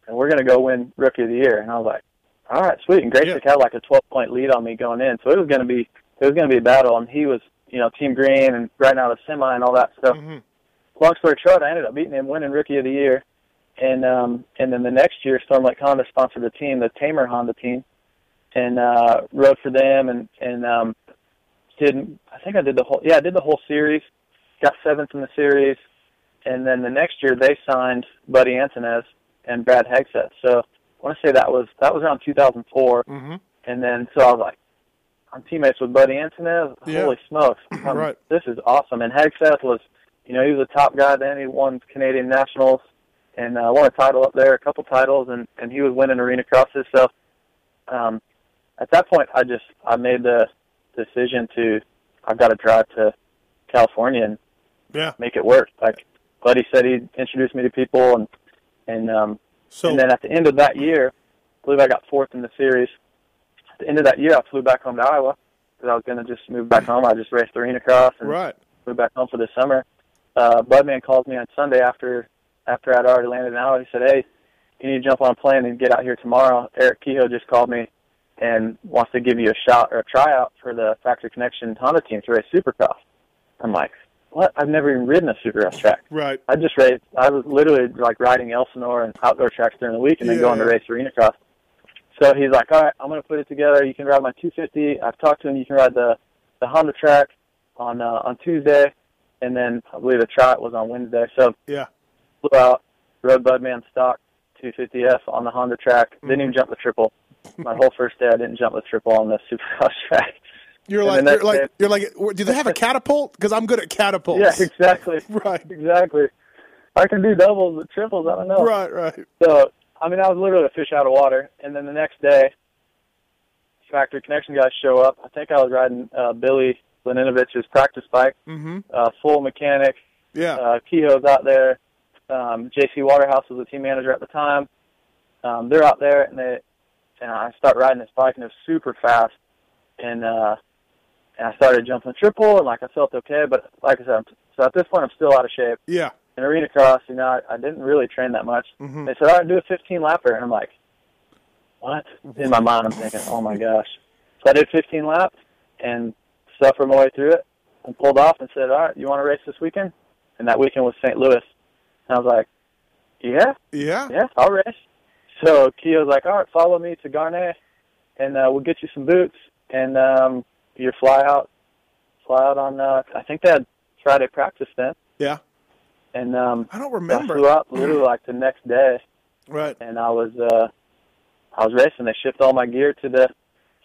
and we're going to go win Rookie of the Year." And I was like, "All right, sweet." And Grayson had like a 12 point lead on me going in, so it was going to be it was going to be a battle. And he was, you know, Team Green and right now the semi and all that stuff. Mhm. Long story short, I ended up beating him, winning Rookie of the Year, and um, and then the next year, Storm Lake Honda sponsored the team, the Tamer Honda team, and uh, rode for them and and um, did I think I did the whole yeah I did the whole series, got seventh in the series, and then the next year they signed Buddy Antunez and Brad Hegseth. So want to say that was that was around 2004, Mhm. and then so I was like, I'm teammates with Buddy Antunez. Yeah. Holy smokes, um, Right. this is awesome. And Hegseth was, you know, he was a top guy then. He won Canadian Nationals and uh, won a title up there, a couple titles, and and he was winning arena crosses. So um, at that point, I just I made the decision to I've got to drive to California and Yeah. make it work. Like Buddy said, he'd introduce me to people, and and um, So and then at the end of that year, I believe I got fourth in the series. At the end of that year, I flew back home to Iowa because I was going to just move back home. I just raced the arena cross and right. flew back home for the summer. Uh, Budman calls me on Sunday after after I'd already landed in Iowa. He said, "Hey, you need to jump on a plane and get out here tomorrow." Eric Kehoe just called me and wants to give you a shot or a tryout for the Factory Connection Honda team to race Supercross. I'm like, "What? I've never even ridden a Supercross track." Right. I just raced. I was literally like riding Elsinore and outdoor tracks during the week, and then Yeah, going to race arena cross. So he's like, "All right, I'm going to put it together. You can ride my 250. I've talked to him. You can ride the the Honda track on uh, on Tuesday, and then I believe the tryout was on Wednesday. So Yeah. flew out, rode Budman stock 250F on the Honda track. Didn't Mm-hmm. even jump the triple. My whole first day, I didn't jump the triple on the Supercross track. You're And like you're like day- you're like do they have a catapult? Because I'm good at catapults. Yeah, exactly, Right. exactly. I can do doubles, but triples, I don't know. Right, right. So, I mean, I was literally a fish out of water. And then the next day, factory connection guys show up. I think I was riding uh, Billy Laninovich's practice bike, Mhm. uh, full mechanic. Yeah. Uh, Kehoe's out there. Um, JC Waterhouse was the team manager at the time. Um, they're out there, and they and I start riding this bike, and it was super fast. And uh, and I started jumping triple, and like I felt okay. But like I said, I'm, so at this point, I'm still out of shape yeah. in arena cross, you know, I, I didn't really train that much. Mhm. They said, all right, do a 15 lapper. And I'm like, what? In my mind, I'm thinking, oh my gosh. So I did 15 laps and suffered my way through it and pulled off and said, all right, you want to race this weekend? And that weekend was St. Louis. And I was like, yeah, Yeah. yeah, I'll race. so Kehoe's like, all right, follow me to Gaerne, and uh, we'll get you some boots, and um, you fly out, fly out on. Uh, I think they had Friday practice then, Yeah. and um, I don't remember. I flew out literally like the next day, Right. and I was uh, I was racing. They shipped all my gear to the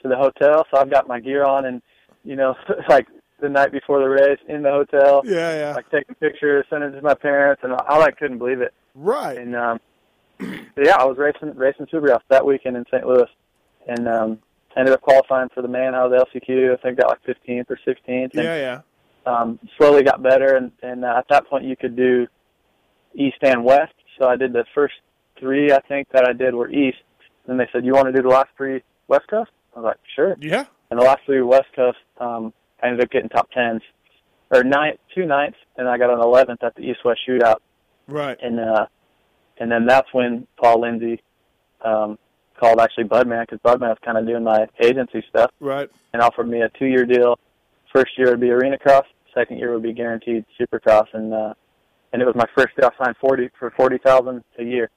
to the hotel, so I've got my gear on, and you know, like the night before the race in the hotel, Yeah, yeah. like taking pictures, sending it to my parents, and I, I like couldn't believe it. right. And um, yeah, I was racing racing Supercross that weekend in St. Louis, and um, ended up qualifying for the man out of the LCQ. I think got like 15th or 16th. And, yeah, yeah. Um, slowly got better, and, and uh, at that point you could do east and west. So I did the first three I think that I did were east. Then they said, "You want to do the last three west coast?" I was like, "Sure." Yeah. And the last three west coast, um, I ended up getting top tens or ninth, two ninths, and I got an 11th at the east west shootout Right. and uh, and then that's when Paul Lindsay um, called actually Budman because Budman was kind of doing my agency stuff Right. and offered me a two-year deal. First year would be arena cross, second year would be guaranteed supercross, and uh, and it was my first deal. I signed forty for forty thousand a year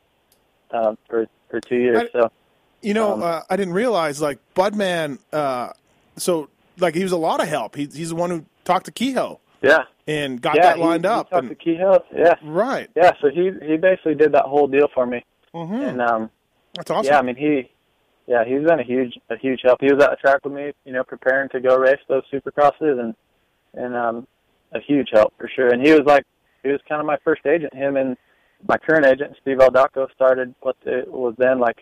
uh, for for two years. I- so You know, Um, uh, I didn't realize like Budman. Uh, so like he was a lot of help. He, he's the one who talked to Kehoe yeah, and got yeah, that lined he, up. He talked and, to Kehoe. Yeah, right. yeah. So he he basically did that whole deal for me, hmm and um, That's awesome. Yeah, I mean he, yeah, he's been a huge a huge help. He was at the track with me, you know, preparing to go race those supercrosses, and and um, a huge help for sure. And he was like, he was kind of my first agent. Him and my current agent, Steve Aldaco, started what it was then like,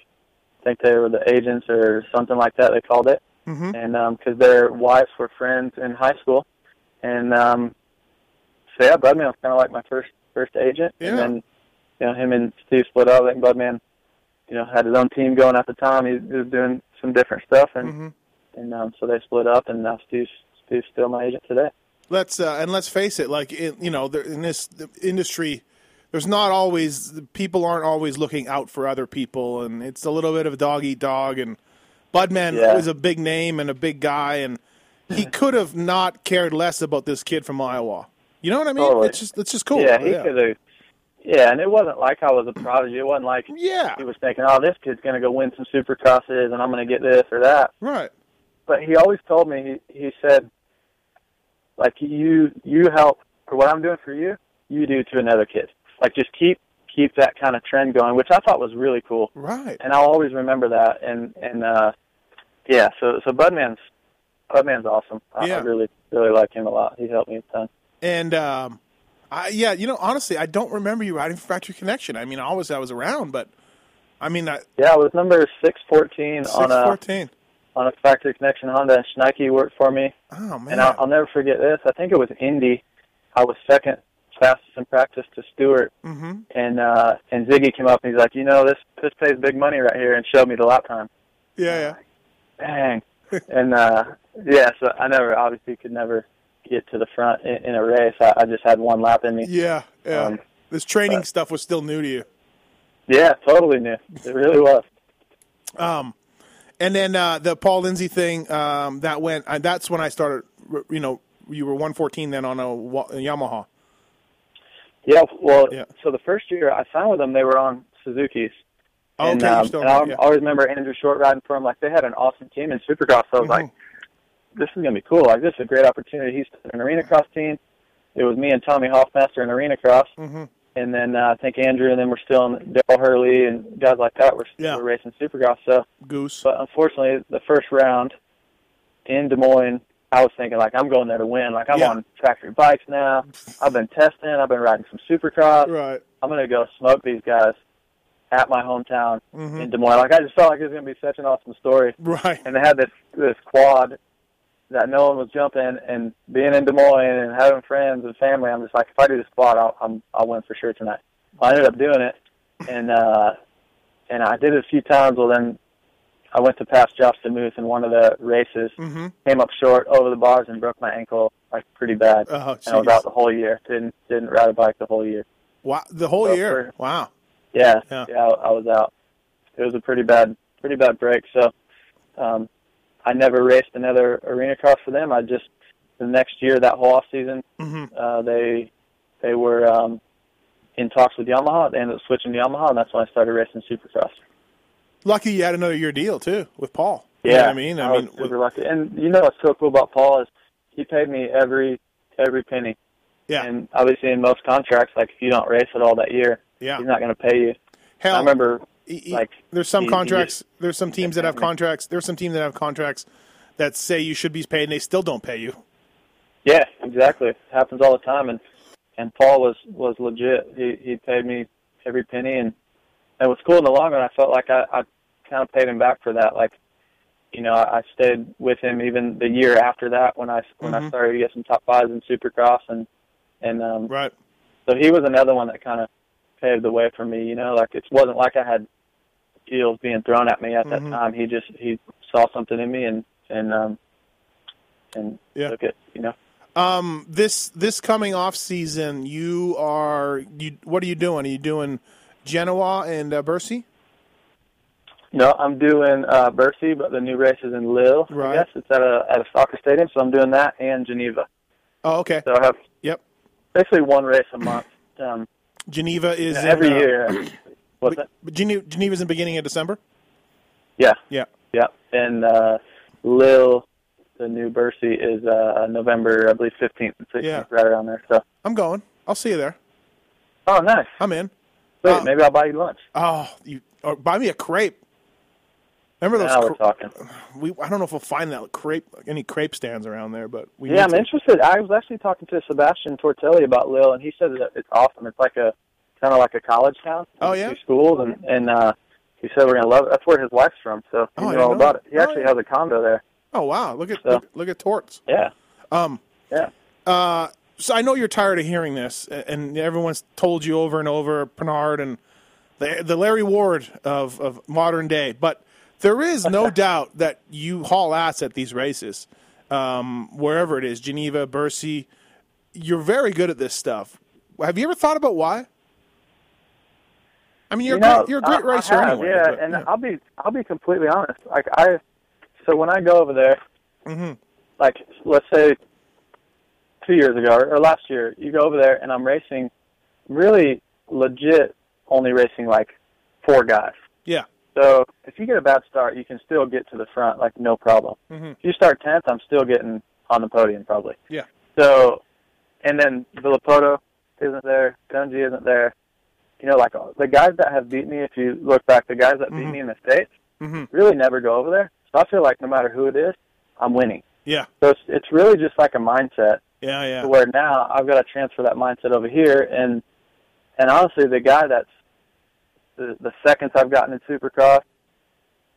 I think they were the agents or something like that. They called it, hmm and um 'cause their wives were friends in high school, and um, so yeah, Budman was kind of like my first first agent, Yeah. and then you know him and Steve split up. Think Budman, you know, had his own team going at the time. He, he was doing some different stuff, and hmm and um, so they split up, and now Steve's Steve's still my agent today. Let's uh, and let's face it. Like in, you know, there, in this industry, there's not always people aren't always looking out for other people, and it's a little bit of dog eat dog. And Budman Yeah. was a big name and a big guy, and he could have not cared less about this kid from Iowa. You know what I mean? Totally. It's just it's just cool. Yeah, he could have. Yeah, and it wasn't like I was a prodigy. It wasn't like Yeah. he was thinking, "Oh, this kid's going to go win some supercrosses, and I'm going to get this or that." Right. but he always told me he he said like you you help for what I'm doing for you you do to another kid like just keep keep that kind of trend going which I thought was really cool Right. and I'll always remember that and and uh yeah so so Budman's Budman's awesome I, Yeah. I really really like him a lot he helped me a ton And um, Yeah, you know, honestly, I don't remember you riding for Factory Connection. I mean, always I was around, but I mean, I, yeah I was number six fourteen on a fourteen. on a factory connection Honda And Schneike worked for me Oh man. And I'll, I'll never forget this. I think it was Indy. I was second fastest in practice to Stewart, hmm and uh, and Ziggy came up and he's like, you know, this this pays big money right here, and showed me the lap time. Yeah, yeah. Bang, and uh, yeah, so I never obviously could never get to the front in, in a race. I, I just had one lap in me. Yeah, yeah. Um, this training but- stuff was still new to you. Yeah, totally new. It really was. Um, and then uh, the Paul Lindsay thing um, that went. Uh, that's when I started. You know, you were one fourteen then on a, a Yamaha. Yeah, well, Yeah. so the first year I signed with them, they were on Suzuki's. Okay, and, um, and I yeah. always remember Andrew Short riding for him. Like they had an awesome team in Supercross. So I was like, Mm-hmm. This is gonna be cool. Like this is a great opportunity. He's an arena cross team. It was me and Tommy Hoffmaster in arena cross, Mhm. and then uh, I think Andrew and then we're still in Dale Hurley and guys like that. We're, Yeah. we're racing Supercross. So, Goose. but unfortunately, the first round in Des Moines, I was thinking like I'm going there to win. Like I'm Yeah. on factory bikes now. I've been testing. I've been riding some Supercross. Right. I'm gonna go smoke these guys at my hometown Mhm. in Des Moines. Like I just felt like it was gonna be such an awesome story. Right. And they had this this quad that no one was jumping, and being in Des Moines and having friends and family. I'm just like, if I do the quad, I'll I'm, I'll win for sure tonight. Well, I ended up doing it, and uh, and I did it a few times. Well, then I went to pass Josh DeMuth in one of the races, Mm-hmm. came up short over the bars and broke my ankle like pretty bad. Oh, and I was out the whole year. Didn't didn't ride a bike the whole year. Wow. The whole So year. for- Wow. Yeah, Yeah. yeah, I, I was out. It was a pretty bad, pretty bad break. So, um, I never raced another arena cross for them. I just the next year, that whole off season, hmm uh, they they were um, in talks with Yamaha. They ended up switching to Yamaha, and that's when I started racing Supercross. Lucky you had another year deal too with Paul. You know Yeah, I mean, I, was mean, super with- lucky. And you know what's so cool about Paul is he paid me every every penny. yeah, And obviously, in most contracts, like if you don't race at all that year, yeah. he's not going to pay you. Hell, I remember like, there's some contracts. there's some teams that have contracts. There's some teams that have contracts that say you should be paid, and they still don't pay you. Yeah, exactly. It happens all the time, and and Paul was was legit. He he paid me every penny, and it was cool in the long run. I felt like I I kind of paid him back for that. Like, you know, I, I stayed with him even the year after that when I when I Mhm. started to get some top fives in Supercross, and and um, Right. so he was another one that kind of paved the way for me. You know, like it wasn't like I had deals being thrown at me at that Mhm. time. He just he saw something in me and and um and Yeah. took it. You know. Um, this this coming off season, you are you. What are you doing? Are you doing Genoa and uh, Bercy? No, I'm doing uh Bercy, but the new race is in Lille. Right. I guess it's at a at a soccer stadium, so I'm doing that and Geneva. Oh, okay. So I have Yep. basically one race a month. Um, Geneva is in, every uh, year. What's that? But Geneva, Geneva's in the beginning of December. Yeah, Yeah. yeah. And uh Lille, the new Bercy is uh November, I believe, 15th and 16th, Yeah. right around there. So, I'm going. I'll see you there. oh, nice. I'm in. Sweet. Uh, Maybe I'll buy you lunch. Oh, you or buy me a crepe. Remember those? Now we're talking. we I don't know if we'll find that crepe any crepe stands around there, but we Yeah, I'm to. interested. I was actually talking to Sebastian Tortelli about Lille, and he said that it's awesome. It's like a kind of like a college town. Oh, yeah? Two schools, and and uh, he said we're gonna love it. That's where his wife's from, so he Oh, knew all about it. He Oh, actually yeah. has a condo there. Oh wow! Look at So- look, look at Torts. Yeah, Um, yeah. uh, so I know you're tired of hearing this, and everyone's told you over and over, Pernard and the the Larry Ward of of modern day. But there is no doubt that you haul ass at these races, um, wherever it is, Geneva, Bercy. You're very good at this stuff. Have you ever thought about why? I mean, you're you a know, great, you're a great I, racer I have, anyway. Yeah, but, and I'll be I'll be completely honest. Like I, so when I go over there, Mhm. like let's say two years ago or, or last year, you go over there and I'm racing, really legit, only racing like four guys. yeah, So if you get a bad start, you can still get to the front like no problem. Mhm. If you start tenth, I'm still getting on the podium probably. yeah, So, and then Villopoto isn't there, Dungey isn't there. You know, like the guys that have beat me. If you look back, the guys that beat Mhm. me in the states hmm really never go over there. So I feel like no matter who it is, I'm winning. yeah, So it's it's really just like a mindset yeah, yeah. to where now I've got to transfer that mindset over here and and honestly the guy that's the the seconds I've gotten in Supercross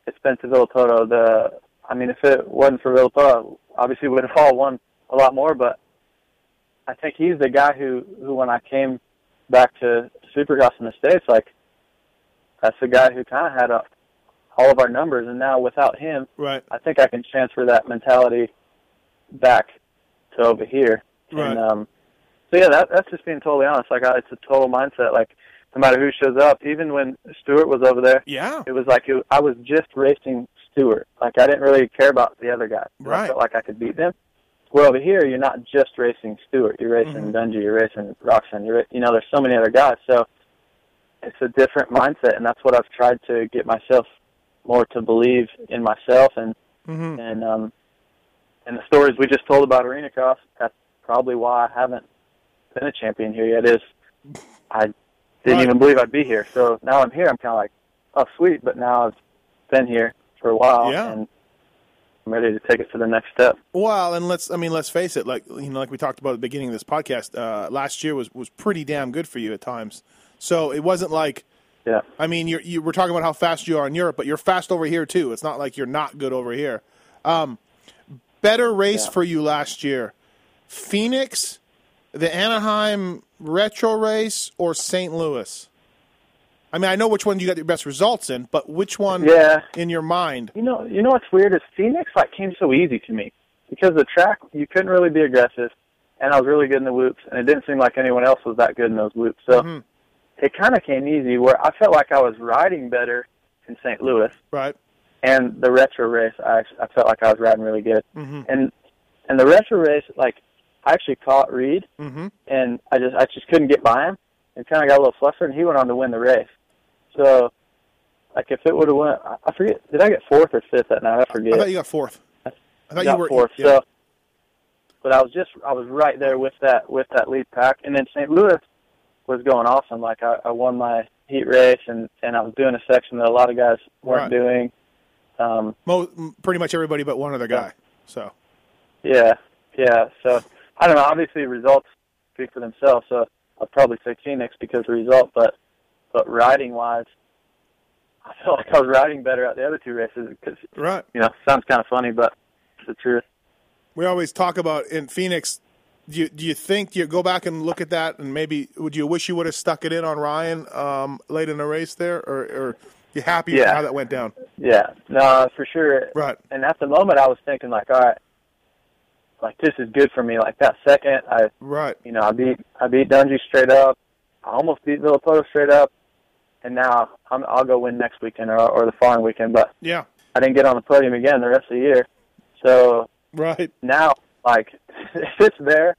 it's been to Villopoto. The I mean if it wasn't for Villopoto obviously we would have all won a lot more but I think he's the guy who who when I came back to Supercross in the States like that's the guy who kinda had a, all of our numbers and now without him Right. I think I can transfer that mentality back to over here. Right. And um so yeah, that that's just being totally honest. Like I, it's a total mindset. Like no matter who shows up, even when Stewart was over there, Yeah. it was like it, I was just racing Stewart. Like I didn't really care about the other guys. I Right. felt like I could beat them. Where over here, you're not just racing Stewart. You're racing Mhm. Dungey. You're racing Roczen. You're you know, there's so many other guys. So it's a different mindset, and that's what I've tried to get myself more to believe in myself and hmm and um and the stories we just told about arena cross that's probably why i haven't been a champion here yet is i didn't even believe i'd be here so now i'm here i'm kind of like oh sweet but now i've been here for a while Yeah. and i'm ready to take it to the next step Well, and let's I mean let's face it, like you know, like we talked about at the beginning of this podcast, uh, last year was was pretty damn good for you at times. So it wasn't like yeah I mean you're you we're talking about how fast you are in Europe, but you're fast over here too. It's not like you're not good over here. Um, better race Yeah. for you last year, Phoenix, the Anaheim retro race, or St. Louis. I mean, I know which one you got your best results in, but which one yeah in your mind? You know, you know what's weird is Phoenix like came so easy to me because the track you couldn't really be aggressive, and I was really good in the whoops, and it didn't seem like anyone else was that good in those whoops. So Mhm. it kind of came easy where I felt like I was riding better in St. Louis, Right. and the retro race I I felt like I was riding really good, hmm and and the retro race like I actually caught Reed, hmm and I just I just couldn't get by him, and kind of got a little flustered, and he went on to win the race. So like if it would have went, I forget. Did I get fourth or fifth that night? I forget. I thought you got fourth. I thought got you were fourth. yeah. So, but I was just I was right there with that with that lead pack, and then St. Louis was going awesome. Like I, I won my heat race, and and I was doing a section that a lot of guys weren't Right. doing. Um, Mo- pretty much everybody but one other guy. So yeah, yeah. So I don't know. Obviously, results speak for themselves. So I'd probably say Phoenix because of the result, but but riding wise, I felt like I was riding better at the other two races because right. you know sounds kind of funny, but it's the truth. We always talk about in Phoenix. Do you, do you think you go back and look at that and maybe would you wish you would have stuck it in on Ryan um, late in the race there, or, or you happy with how that went down? Yeah, no, for sure. Right. And at the moment, I was thinking like, all right, like this is good for me. Like that second, I, Right. you know, I beat I beat Dungey straight up. I almost beat Villopoto straight up, and now I'm, I'll go win next weekend or, or the following weekend. But Yeah. I didn't get on the podium again the rest of the year. So Right. now, like, if it's there,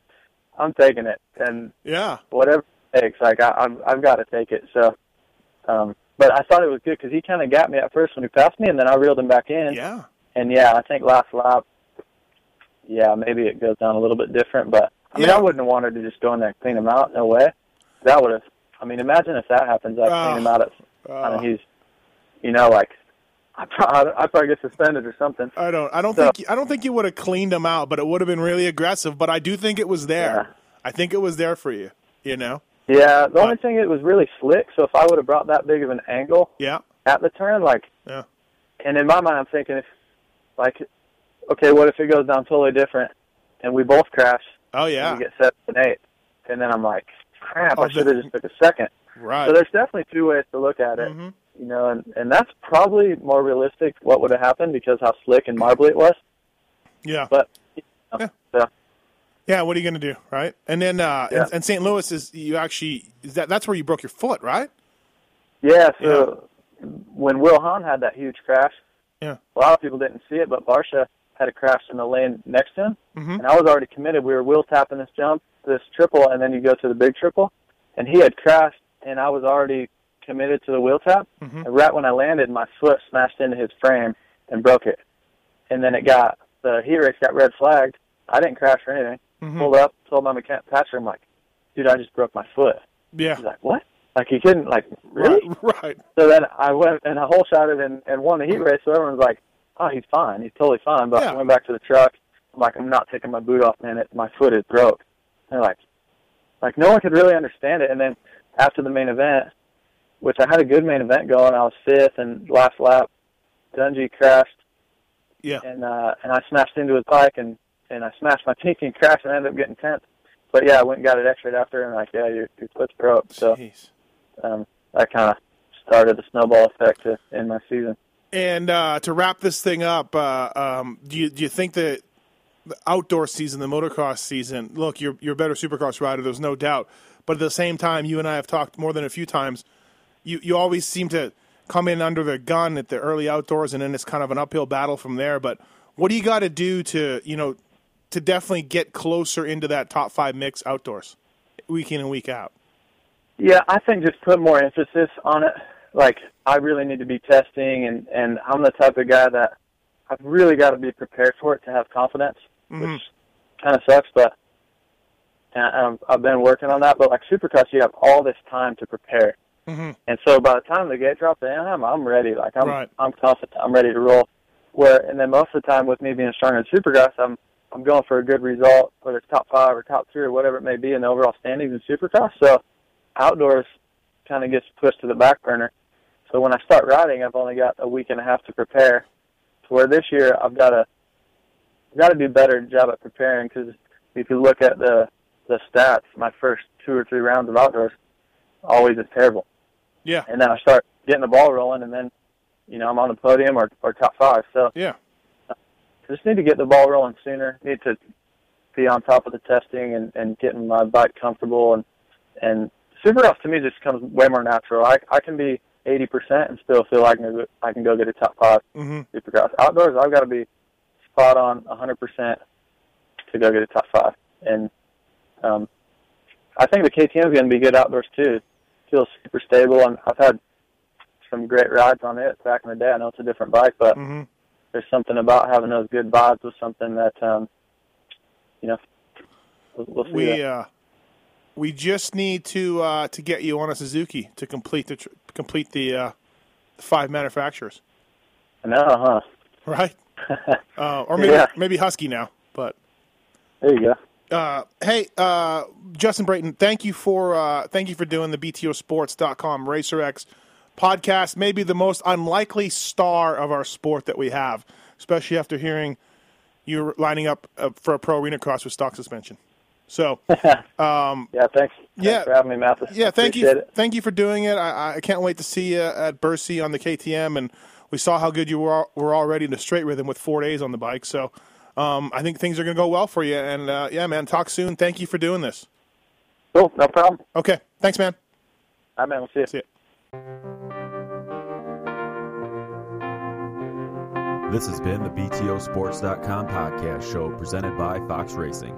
I'm taking it, and Yeah. whatever it takes. Like I, I've I've got to take it. So, um, but I thought it was good because he kind of got me at first when he passed me, and then I reeled him back in. Yeah. And yeah, I think last lap, yeah, maybe it goes down a little bit different. But I mean, Yeah. I wouldn't have wanted to just go in there and clean him out. No way. That would have. I mean, imagine if that happens. I Ah. clean him out at, Uh, and he's, you know, like I probably I probably get suspended or something. I don't. I don't So- think. I don't think you would have cleaned him out, but it would have been really aggressive. But I do think it was there. Yeah. I think it was there for you. You know. Yeah, the only thing it was really slick. So if I would have brought that big of an angle Yeah. at the turn, like, Yeah. and in my mind, I'm thinking if, like, okay, what if it goes down totally different, and we both crash, Oh and yeah. we get seven and eight, and then I'm like, crap, Oh, I should have just took a second. Right. So there's definitely two ways to look at it, Mhm. you know, and and that's probably more realistic what would have happened because how slick and marbly it was. Yeah. But you know, Yeah. so Yeah. What are you going to do? Right. And then uh, Yeah. and, and St. Louis is you actually is that that's where you broke your foot, right? yeah, so when Will Hahn had that huge crash, Yeah. a lot of people didn't see it, but Barcia had a crash in the lane next to him, Mhm. and I was already committed. We were wheel tapping this jump, this triple, and then you go to the big triple, and he had crashed, and I was already committed to the wheel tap. Mhm. And right when I landed, my foot smashed into his frame and broke it, and then it got the heat race got red flagged. I didn't crash or anything. Mhm. Pulled up, told my mechanic Patrick, I'm like, dude, I just broke my foot. Yeah. He's like, what? Like he couldn't like really? Right. Right. So then I went and I whole shot it and, and won the heat race. So everyone's like, oh, he's fine. He's totally fine. But Yeah. I went back to the truck. I'm like, I'm not taking my boot off, man. It, my foot is broke. They're like, like no one could really understand it. And then after the main event, which I had a good main event going, I was fifth and last lap, Dungey crashed Yeah. and uh, and I smashed into his bike and and I smashed my pinky and crashed and ended up getting tenth. But yeah, I went and got it x-rayed after and like, yeah, your your foot's broke. So Jeez. um, that kind of started the snowball effect to end my season. And uh, to wrap this thing up, uh, um, do you do you think that the outdoor season, the motocross season? Look, you're you're a better supercross rider. There's no doubt. But at the same time, you and I have talked more than a few times. You you always seem to come in under the gun at the early outdoors, and then it's kind of an uphill battle from there. But what do you got to do to you know to definitely get closer into that top five mix outdoors, week in and week out? Yeah, I think just put more emphasis on it. Like I really need to be testing, and and I'm the type of guy that I've really got to be prepared for it to have confidence, Mhm. which kind of sucks, but and I've, I've been working on that. But like Supercross, you have all this time to prepare, Mm-hmm. and so by the time the gate drops in, I'm I'm ready. Like I'm Right. I'm confident. I'm ready to roll. Where and then most of the time with me being stronger in Supercross, I'm I'm going for a good result, whether it's top five or top three or whatever it may be in the overall standings in Supercross. So outdoors kind of gets pushed to the back burner. So when I start riding, I've only got a week and a half to prepare. To where this year I've got to got to do a better job at preparing because if you look at the the stats, my first two or three rounds of outdoors always is terrible, Yeah. and then I start getting the ball rolling, and then you know I'm on the podium or or top five. So Yeah. just need to get the ball rolling sooner. Need to be on top of the testing and, and getting my bike comfortable and and supercross to me just comes way more natural. I I can be eighty percent and still feel like I can go, I can go get a top five Mm-hmm. supercross. Outdoors I've got to be spot on a hundred percent to go get a top five. And um I think the KTM is going to be good outdoors too. Feels super stable and I've had some great rides on it back in the day. I know it's a different bike, but hmm there's something about having those good vibes with something that um, you know. We'll, we'll see. We that. uh, we just need to uh, to get you on a Suzuki to complete the tr- complete the uh, five manufacturers, I know, huh? right? uh, or maybe Yeah. maybe Husky now, but There you go. uh, hey, uh, Justin Brayton, thank you for uh, thank you for doing the BTOsports.com RacerX podcast. Maybe the most unlikely star of our sport that we have, especially after hearing you lining up uh, for a pro arena cross with stock suspension. So, um, Yeah, thanks. Yeah. Thanks for having me, Matthes. yeah, thank you, It. thank you for doing it. I, I can't wait to see you at Bercy on the KTM, and we saw how good you were, were already in the straight rhythm with four days on the bike. So, um, I think things are going to go well for you. And uh, yeah, man, talk soon. Thank you for doing this. Cool, no problem. Okay, thanks, man. All right, man. We'll see you. See ya. This has been the BTOsports.com podcast show presented by Fox Racing.